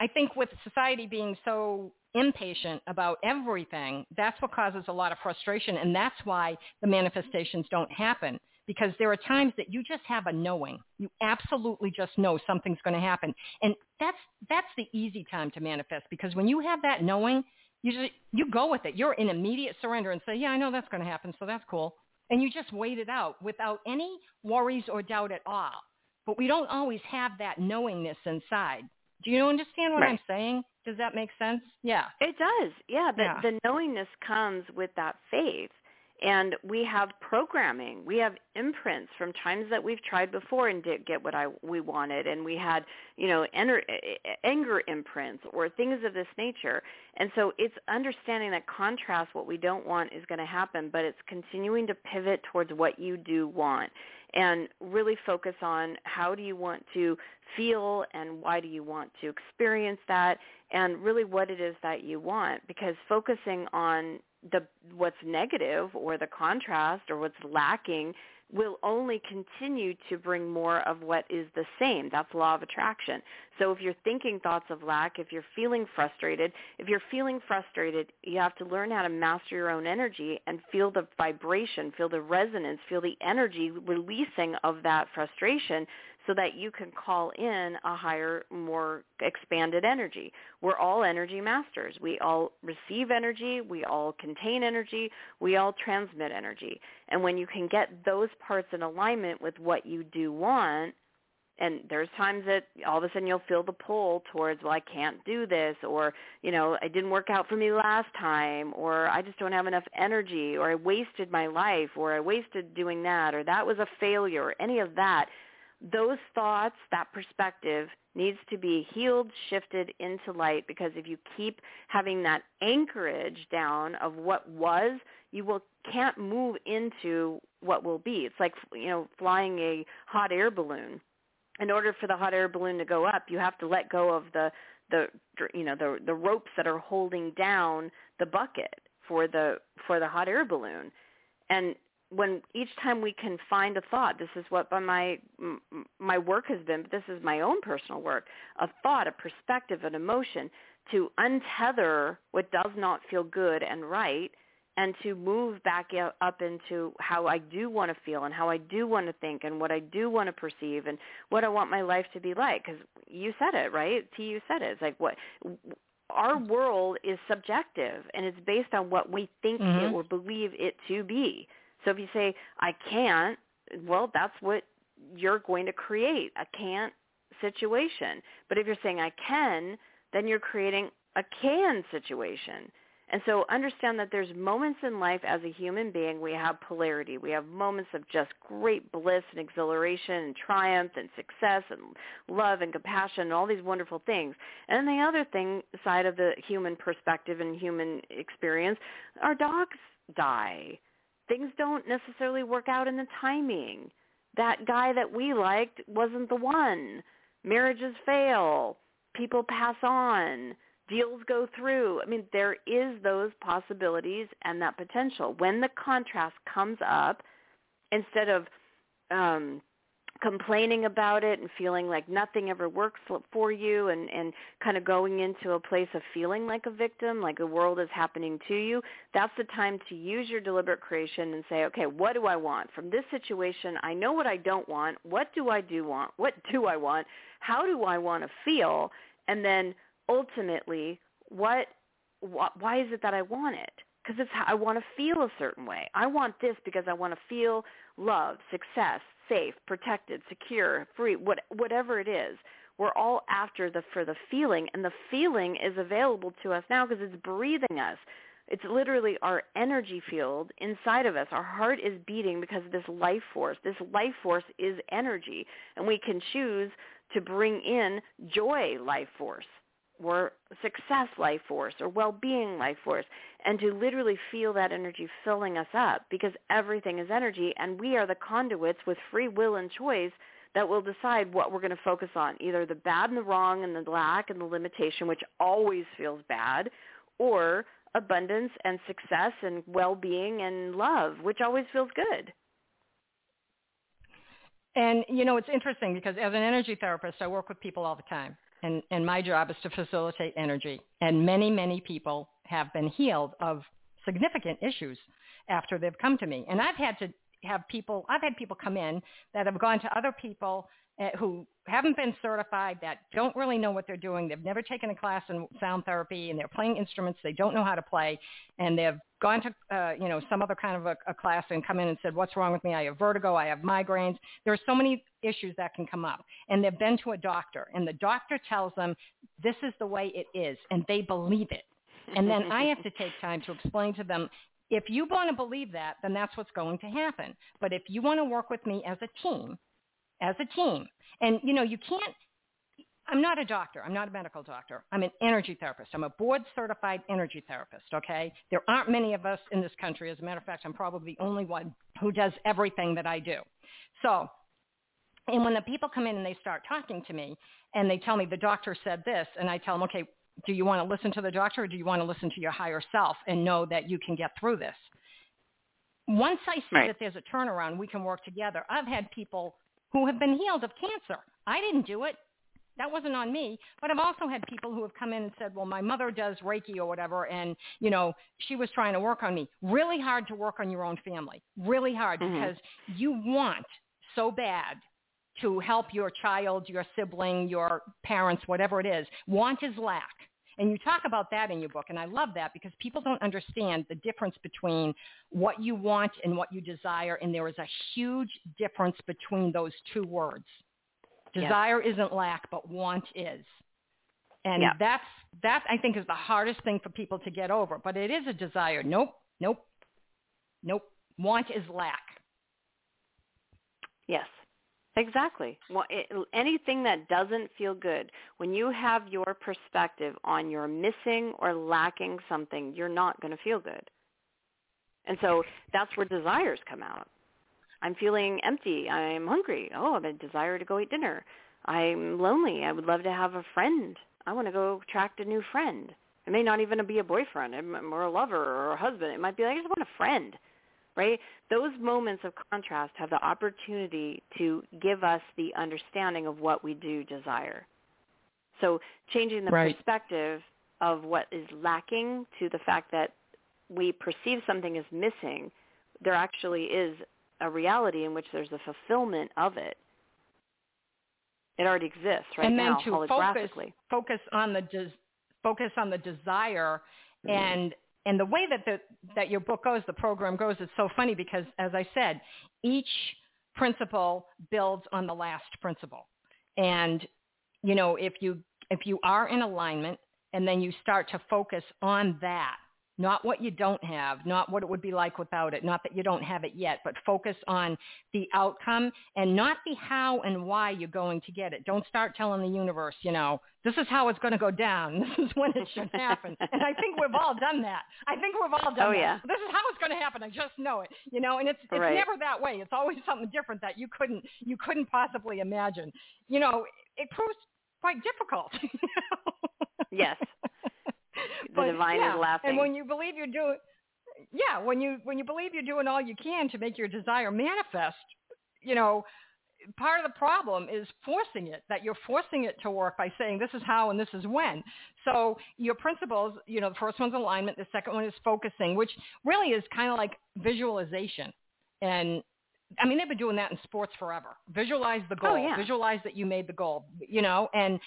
I think with society being so impatient about everything, that's what causes a lot of frustration, and that's why the manifestations don't happen. Because there are times that you just have a knowing. You absolutely just know something's going to happen. And that's that's the easy time to manifest because when you have that knowing, you just you go with it. You're in immediate surrender and say, "Yeah, I know that's going to happen, so that's cool." And you just wait it out without any worries or doubt at all. But we don't always have that knowingness inside. Do you understand what right. I'm saying? Does that make sense? Yeah. It does. Yeah, the yeah. the knowingness comes with that faith and we have programming. We have imprints from times that we've tried before and didn't get what i we wanted. And we had you know enter, anger imprints or things of this nature. And so it's understanding that contrast what we don't want is going to happen but it's continuing to pivot towards what you do want and really focus on how do you want to feel and why do you want to experience that and really what it is that you want. Because focusing on the what's negative or the contrast or what's lacking will only continue to bring more of what is the same. That's law of attraction. So if you're thinking thoughts of lack, if you're feeling frustrated, if you're feeling frustrated, you have to learn how to master your own energy and feel the vibration, feel the resonance, feel the energy releasing of that frustration so that you can call in a higher, more expanded energy. We're all energy masters. We all receive energy. We all contain energy. We all transmit energy. And when you can get those parts in alignment with what you do want, and there's times that all of a sudden you'll feel the pull towards well i can't do this or you know it didn't work out for me last time or i just don't have enough energy or i wasted my life or i wasted doing that or that was a failure or any of that those thoughts, that perspective needs to be healed, shifted into light because if you keep having that anchorage down of what was, you will can't move into what will be. It's like, you know, flying a hot air balloon. In order for the hot air balloon to go up, you have to let go of the the you know the the ropes that are holding down the bucket for the for the hot air balloon. And when each time we can find a thought, this is what my my work has been, but this is my own personal work, a thought, a perspective, an emotion to untether what does not feel good and right and to move back up into how I do want to feel and how I do want to think and what I do want to perceive and what I want my life to be like because you said it, right? T you said it. It's like what our world is subjective and it's based on what we think mm-hmm. it or believe it to be. So if you say, I can't, well, that's what you're going to create, a can't situation. But if you're saying I can, then you're creating a can situation. And so understand that there's moments in life as a human being we have polarity. We have moments of just great bliss and exhilaration and triumph and success and love and compassion and all these wonderful things. And the other thing side of the human perspective and human experience, our dogs die things don't necessarily work out in the timing. That guy that we liked wasn't the one. Marriages fail. People pass on. Deals go through. I mean, there is those possibilities and that potential. When the contrast comes up, instead of um, complaining about it and feeling like nothing ever works for you and and kind of going into a place of feeling like a victim like the world is happening to you that's the time to use your deliberate creation and say okay what do i want? From this situation i know what i don't want. What do i do want? What do i want? How do i want to feel? And then ultimately what, what why is it that i want it? Because it's how I want to feel a certain way. I want this because I want to feel love, success, safe, protected, secure, free, what, whatever it is. We're all after the for the feeling, and the feeling is available to us now because it's breathing us. It's literally our energy field inside of us. Our heart is beating because of this life force. This life force is energy, and we can choose to bring in joy life force or success life force or well-being life force and to literally feel that energy filling us up because everything is energy and we are the conduits with free will and choice that will decide what we're going to focus on, either the bad and the wrong and the lack and the limitation, which always feels bad, or abundance and success and well-being and love, which always feels good. And, you know, it's interesting because as an energy therapist, I work with people all the time and, and my job is to facilitate energy. And many, many people have been healed of significant issues after they've come to me. And I've had to have people, I've had people come in that have gone to other people who haven't been certified, that don't really know what they're doing. They've never taken a class in sound therapy, and they're playing instruments they don't know how to play, and they've gone to uh, you know some other kind of a, a class and come in and said, "What's wrong with me? I have vertigo. I have migraines." There are so many issues that can come up, and they've been to a doctor, and the doctor tells them this is the way it is, and they believe it. And then I have to take time to explain to them if you want to believe that, then that's what's going to happen. But if you want to work with me as a team, as a team. And, you know, you can't, I'm not a doctor. I'm not a medical doctor. I'm an energy therapist. I'm a board certified energy therapist, okay? There aren't many of us in this country. As a matter of fact, I'm probably the only one who does everything that I do. So, and when the people come in and they start talking to me and they tell me the doctor said this and I tell them, okay, do you want to listen to the doctor or do you want to listen to your higher self and know that you can get through this? Once I see right. that there's a turnaround, we can work together. I've had people who have been healed of cancer. I didn't do it. That wasn't on me. But I've also had people who have come in and said, well, my mother does Reiki or whatever, and, you know, she was trying to work on me. Really hard to work on your own family. Really hard mm-hmm. because you want so bad to help your child, your sibling, your parents, whatever it is. Want is lack. And you talk about that in your book, and I love that because people don't understand the difference between what you want and what you desire, and there is a huge difference between those two words. Desire isn't lack, but want is. And yeah. that's that I think is the hardest thing for people to get over. But it is a desire. Nope, nope, nope. Want is lack. Yes. Exactly. Well, it, anything that doesn't feel good, when you have your perspective on your missing or lacking something, you're not going to feel good. And so that's where desires come out. I'm feeling empty. I'm hungry. Oh, I have a desire to go eat dinner. I'm lonely. I would love to have a friend. I want to go attract a new friend. It may not even be a boyfriend or a lover or a husband. It might be like, I just want a friend right? Those moments of contrast have the opportunity to give us the understanding of what we do desire. So changing the right. perspective of what is lacking to the fact that we perceive something as missing, there actually is a reality in which there's a fulfillment of it. It already exists right and then to holographically. Focus, focus on the des- focus on the desire mm-hmm. and and the way that the, that your book goes, the program goes, is so funny because, as I said, each principle builds on the last principle. And you know, if you if you are in alignment, and then you start to focus on that, not what you don't have, not what it would be like without it, not that you don't have it yet, but focus on the outcome and not the how and why you're going to get it. Don't start telling the universe, you know, this is how it's going to go down. This is when it should happen. and I think we've all done that. I think we've all done oh, that. Yeah. This is how it's going to happen. I just know it. You know, and it's it's right. never that way. It's always something different that you couldn't you couldn't possibly imagine. You know, it proves quite difficult. yes the divine yeah. is laughing. And when you believe you're doing, yeah, when you when you believe you're doing all you can to make your desire manifest, you know, part of the problem is forcing it. That you're forcing it to work by saying this is how and this is when. So your principles, you know, the first one's alignment, the second one is focusing, which really is kind of like visualization. And I mean, they've been doing that in sports forever. Visualize the oh, goal. Oh, yeah. Visualize that you made the goal. You know, and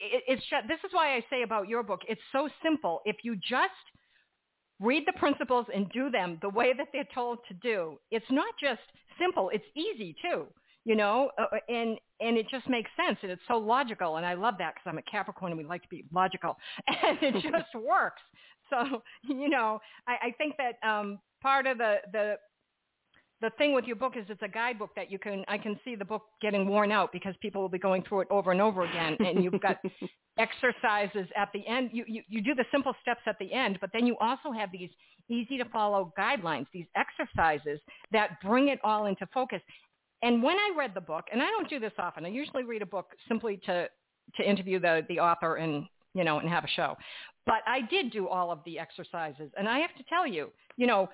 it, it's this is why I say about your book, it's so simple. If you just read the principles and do them the way that they're told to do, it's not just simple, it's easy too. You know, uh, uh and and it just makes sense, and it's so logical, and I love that because I'm a Capricorn and we like to be logical, and it just works. So you know, I, I think that um, part of the the the thing with your book is it's a guidebook that you can I can see the book getting worn out because people will be going through it over and over again. And you've got exercises at the end. You, you you do the simple steps at the end but then you also have these easy to follow guidelines these exercises that bring it all into focus. And when I read the book and I don't do this often I usually read a book simply to to interview the the author and you know and have a show. But I did do all of the exercises. And I have to tell you you know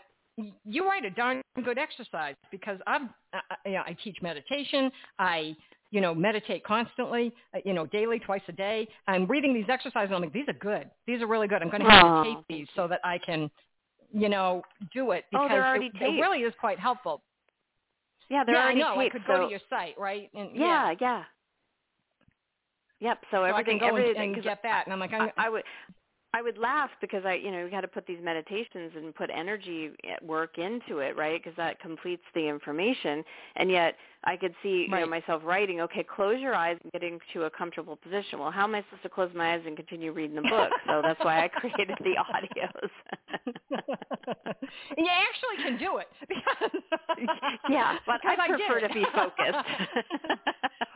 you write a darn good exercise because I've, I, you know, I teach meditation. I, you know, meditate constantly, uh, you know, daily, twice a day. I'm reading these exercises and I'm like, these are good. These are really good. I'm going to have to tape these so that I can, you know, do it because oh, they're already it, it really is quite helpful. Yeah, they're yeah, already I know. taped. I could so... go to your site, right? And, yeah, yeah. yeah. Yep. So, so everything, I can go everything, and get that, and I'm like, I, I would, I would laugh because I, you know, we got to put these meditations and put energy work into it, right? Because that completes the information. And yet, I could see, right. you know, myself writing, okay, close your eyes and getting to a comfortable position. Well, how am I supposed to close my eyes and continue reading the book? so that's why I created the audios. you actually can do it because yeah, but because I prefer I to be focused.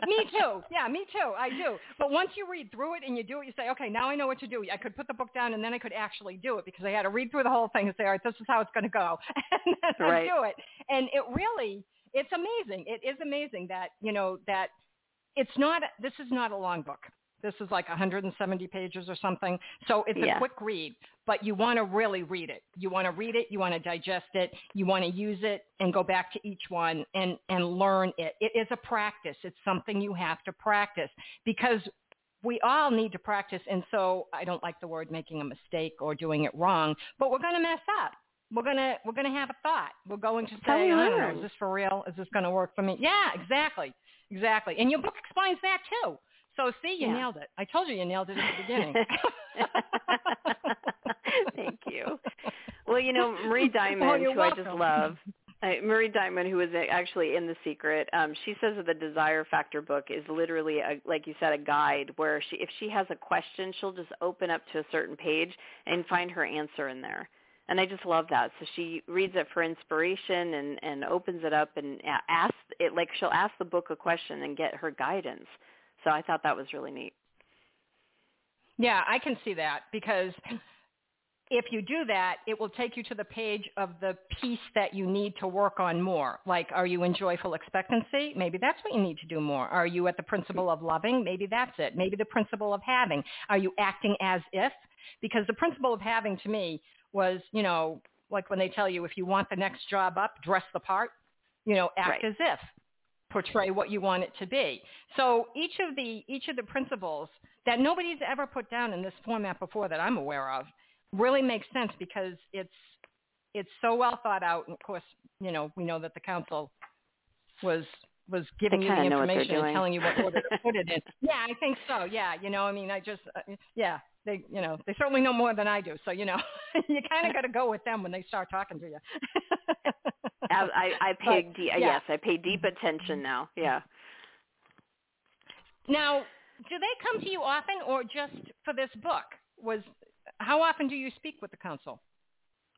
me too. Yeah, me too. I do. But once you read through it and you do it, you say, okay, now I know what to do. I could put the book down and then I could actually do it because I had to read through the whole thing and say, all right, this is how it's going to go, and then right. I do it. And it really it's amazing. It is amazing that, you know, that it's not, this is not a long book. This is like 170 pages or something. So it's yeah. a quick read, but you want to really read it. You want to read it. You want to digest it. You want to use it and go back to each one and, and learn it. It is a practice. It's something you have to practice because we all need to practice. And so I don't like the word making a mistake or doing it wrong, but we're going to mess up we're gonna we're gonna have a thought. We're going to say, I don't know, is this for real? Is this gonna work for me? Yeah, exactly, exactly. And your book explains that too. So see, you yeah. nailed it. I told you you nailed it at the beginning. Thank you. Well, you know, Marie Diamond, well, who welcome. I just love, Marie Diamond, who is actually in The Secret, um, she says that the Desire Factor book is literally, a, like you said, a guide where she, if she has a question, she'll just open up to a certain page and find her answer in there and I just love that. So she reads it for inspiration and and opens it up and asks it like she'll ask the book a question and get her guidance. So I thought that was really neat. Yeah, I can see that because if you do that, it will take you to the page of the piece that you need to work on more. Like, are you in joyful expectancy? Maybe that's what you need to do more. Are you at the principle of loving? Maybe that's it. Maybe the principle of having. Are you acting as if? Because the principle of having to me was, you know, like when they tell you if you want the next job up, dress the part, you know, act right. as if portray what you want it to be. So each of the each of the principles that nobody's ever put down in this format before that I'm aware of really makes sense because it's it's so well thought out. And of course, you know, we know that the council was was giving you the information and telling you what order to put it in. Yeah, I think so. Yeah, you know, I mean, I just uh, yeah, they you know they certainly know more than I do. So you know, you kind of got to go with them when they start talking to you. I I pay but, de- yeah. yes, I pay deep attention now. Yeah. Now, do they come to you often, or just for this book? Was how often do you speak with the council?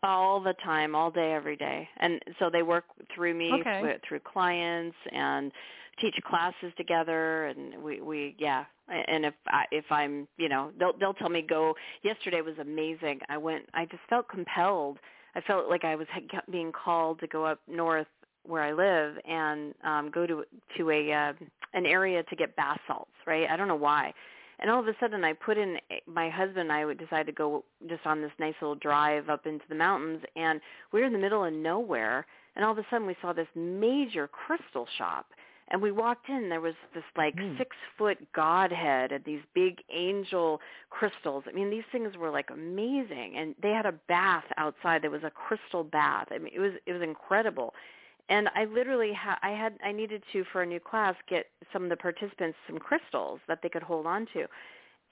all the time all day every day and so they work through me okay. through clients and teach classes together and we we yeah. And if I, if I'm you know they'll they'll tell me go. Yesterday was amazing. I went I just felt compelled. I felt like I was being called to go up north where I live and um go to to a uh, an area to get bath salts right? I don't know why. And all of a sudden I put in my husband and I would decide to go just on this nice little drive up into the mountains and we were in the middle of nowhere and all of a sudden we saw this major crystal shop and we walked in there was this like mm. six foot godhead and these big angel crystals i mean these things were like amazing and they had a bath outside there was a crystal bath i mean it was it was incredible and I literally ha- I had I needed to for a new class get some of the participants some crystals that they could hold on to,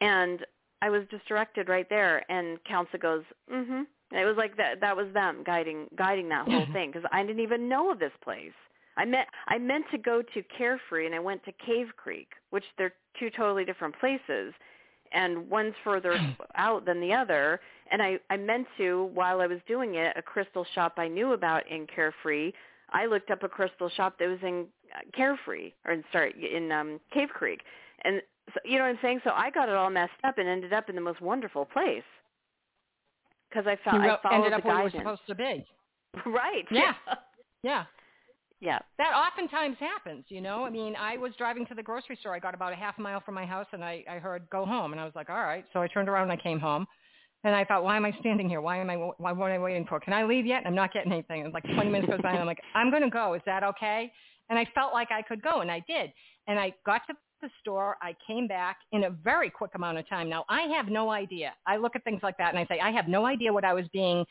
and I was just directed right there. And Council goes, mm-hmm. it was like that that was them guiding guiding that whole thing because I didn't even know of this place. I meant I meant to go to Carefree and I went to Cave Creek, which they're two totally different places and one's further out than the other. And I, I meant to, while I was doing it, a crystal shop I knew about in Carefree I looked up a crystal shop that was in uh, Carefree or in, sorry in um, Cave Creek, and so, you know what I'm saying. So I got it all messed up and ended up in the most wonderful place because I felt you I followed ended up the where you guidance. were supposed to be. right. Yeah. yeah. Yeah. That oftentimes happens, you know. I mean, I was driving to the grocery store. I got about a half mile from my house, and I, I heard "go home," and I was like, "All right." So I turned around and I came home. And I thought, why am I standing here? Why am I? Why what am I waiting for? Can I leave yet? I'm not getting anything. And like 20 minutes goes by, and I'm like, I'm going to go. Is that okay? And I felt like I could go, and I did. And I got to the store. I came back in a very quick amount of time. Now I have no idea. I look at things like that, and I say, I have no idea what I was being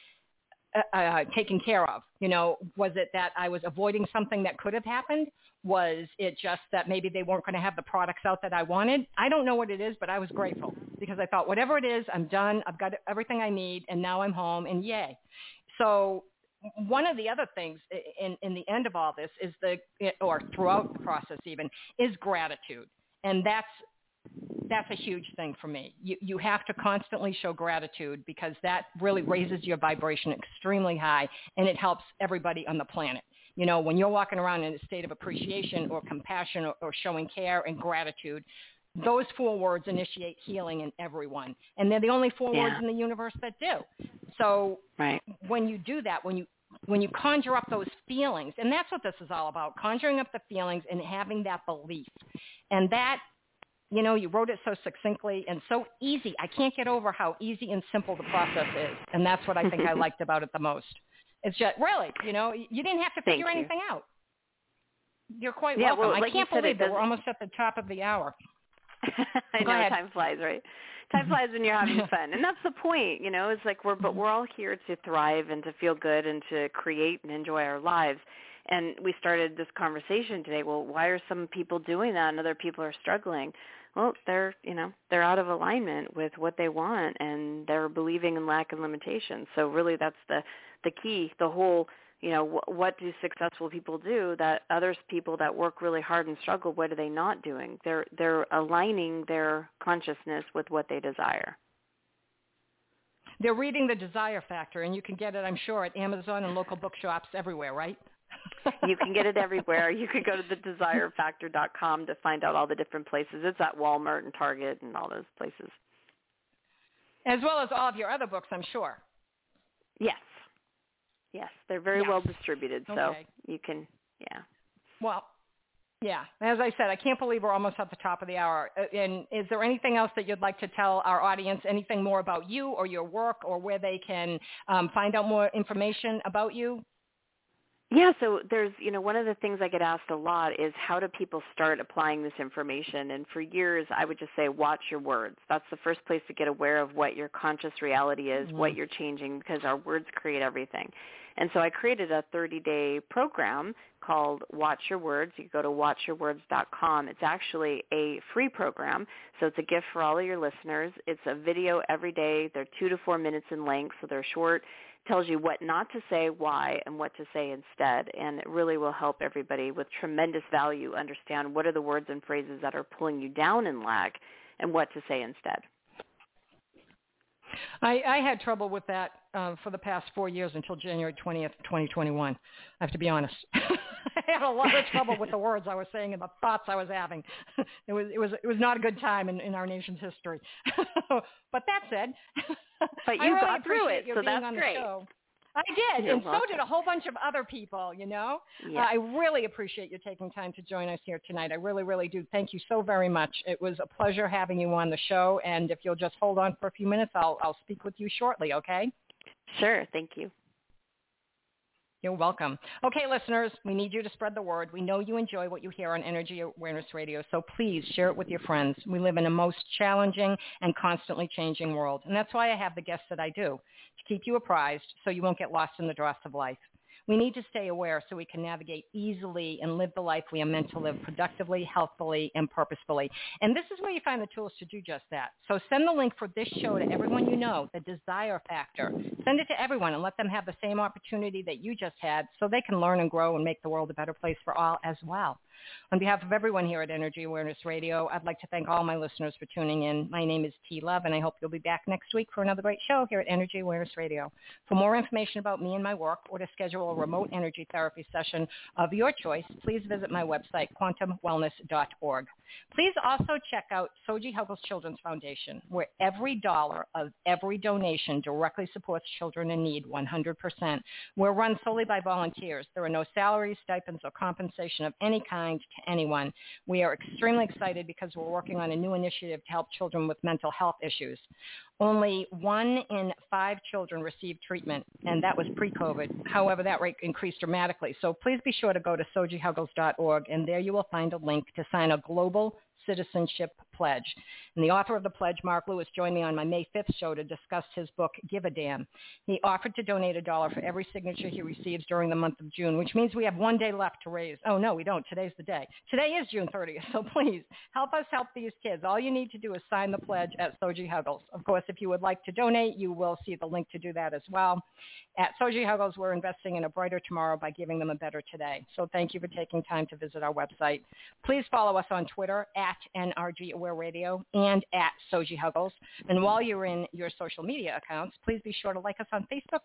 uh, uh, taken care of? You know, was it that I was avoiding something that could have happened? Was it just that maybe they weren't going to have the products out that I wanted? I don't know what it is, but I was grateful because I thought, whatever it is, I'm done. I've got everything I need, and now I'm home, and yay. So one of the other things in, in the end of all this is the, or throughout the process even, is gratitude. And that's that's a huge thing for me. You, you have to constantly show gratitude because that really raises your vibration extremely high and it helps everybody on the planet. You know, when you're walking around in a state of appreciation or compassion or, or showing care and gratitude, those four words initiate healing in everyone. And they're the only four yeah. words in the universe that do. So right. when you do that, when you when you conjure up those feelings, and that's what this is all about, conjuring up the feelings and having that belief. And that you know, you wrote it so succinctly and so easy. I can't get over how easy and simple the process is. And that's what I think I liked about it the most. It's just, really, you know, you didn't have to figure Thank you. anything out. You're quite yeah, welcome. Well, like I can't believe that we're almost at the top of the hour. I Go know ahead. time flies, right? Time flies when you're having fun, and that's the point. You know, it's like we're but we're all here to thrive and to feel good and to create and enjoy our lives. And we started this conversation today. Well, why are some people doing that and other people are struggling? well they're you know they're out of alignment with what they want and they're believing in lack and limitation so really that's the the key the whole you know wh- what do successful people do that others people that work really hard and struggle what are they not doing they're they're aligning their consciousness with what they desire they're reading The Desire Factor, and you can get it, I'm sure, at Amazon and local bookshops everywhere, right? You can get it everywhere. You could go to thedesirefactor.com to find out all the different places. It's at Walmart and Target and all those places. As well as all of your other books, I'm sure. Yes. Yes, they're very yes. well distributed, so okay. you can, yeah. Well, yeah, as I said, I can't believe we're almost at the top of the hour. Uh, and is there anything else that you'd like to tell our audience, anything more about you or your work or where they can um, find out more information about you? Yeah, so there's, you know, one of the things I get asked a lot is how do people start applying this information? And for years, I would just say, watch your words. That's the first place to get aware of what your conscious reality is, mm-hmm. what you're changing, because our words create everything. And so I created a 30-day program called Watch Your Words. You go to watchyourwords.com. It's actually a free program, so it's a gift for all of your listeners. It's a video every day. They're two to four minutes in length, so they're short tells you what not to say, why, and what to say instead. And it really will help everybody with tremendous value understand what are the words and phrases that are pulling you down in lack and what to say instead. I, I had trouble with that um, for the past four years until January 20th, 2021. I have to be honest. I had a lot of trouble with the words I was saying and the thoughts I was having. it was it was it was not a good time in, in our nation's history. but that said, but you really got through it, so that's great. Show. I did, You're and welcome. so did a whole bunch of other people, you know. Uh, I really appreciate you taking time to join us here tonight. I really, really do. Thank you so very much. It was a pleasure having you on the show, and if you'll just hold on for a few minutes, I'll, I'll speak with you shortly, okay? Sure, thank you. You're welcome. Okay, listeners, we need you to spread the word. We know you enjoy what you hear on Energy Awareness Radio, so please share it with your friends. We live in a most challenging and constantly changing world, and that's why I have the guests that I do to keep you apprised so you won't get lost in the dross of life. We need to stay aware so we can navigate easily and live the life we are meant to live productively, healthfully, and purposefully. And this is where you find the tools to do just that. So send the link for this show to everyone you know, the desire factor. Send it to everyone and let them have the same opportunity that you just had so they can learn and grow and make the world a better place for all as well. On behalf of everyone here at Energy Awareness Radio, I'd like to thank all my listeners for tuning in. My name is T Love, and I hope you'll be back next week for another great show here at Energy Awareness Radio. For more information about me and my work, or to schedule a remote energy therapy session of your choice, please visit my website, quantumwellness.org. Please also check out Soji Huggles Children's Foundation, where every dollar of every donation directly supports children in need 100%. We're run solely by volunteers. There are no salaries, stipends, or compensation of any kind to anyone. We are extremely excited because we're working on a new initiative to help children with mental health issues. Only one in five children received treatment, and that was pre-COVID. However, that rate increased dramatically. So please be sure to go to sojihuggles.org, and there you will find a link to sign a global citizenship pledge. And the author of the pledge, Mark Lewis, joined me on my May 5th show to discuss his book, Give a Damn. He offered to donate a dollar for every signature he receives during the month of June, which means we have one day left to raise. Oh, no, we don't. Today's the day. Today is June 30th, so please help us help these kids. All you need to do is sign the pledge at Soji Huggles. Of course, if you would like to donate, you will see the link to do that as well. At Soji Huggles, we're investing in a brighter tomorrow by giving them a better today. So thank you for taking time to visit our website. Please follow us on Twitter at NRG Radio and at Soji Huggles. And while you're in your social media accounts, please be sure to like us on Facebook,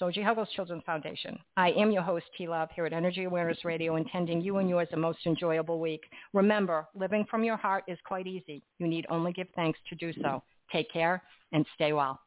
Soji Huggles Children's Foundation. I am your host, T-Love, here at Energy Awareness Radio, intending you and yours a most enjoyable week. Remember, living from your heart is quite easy. You need only give thanks to do so. Take care and stay well.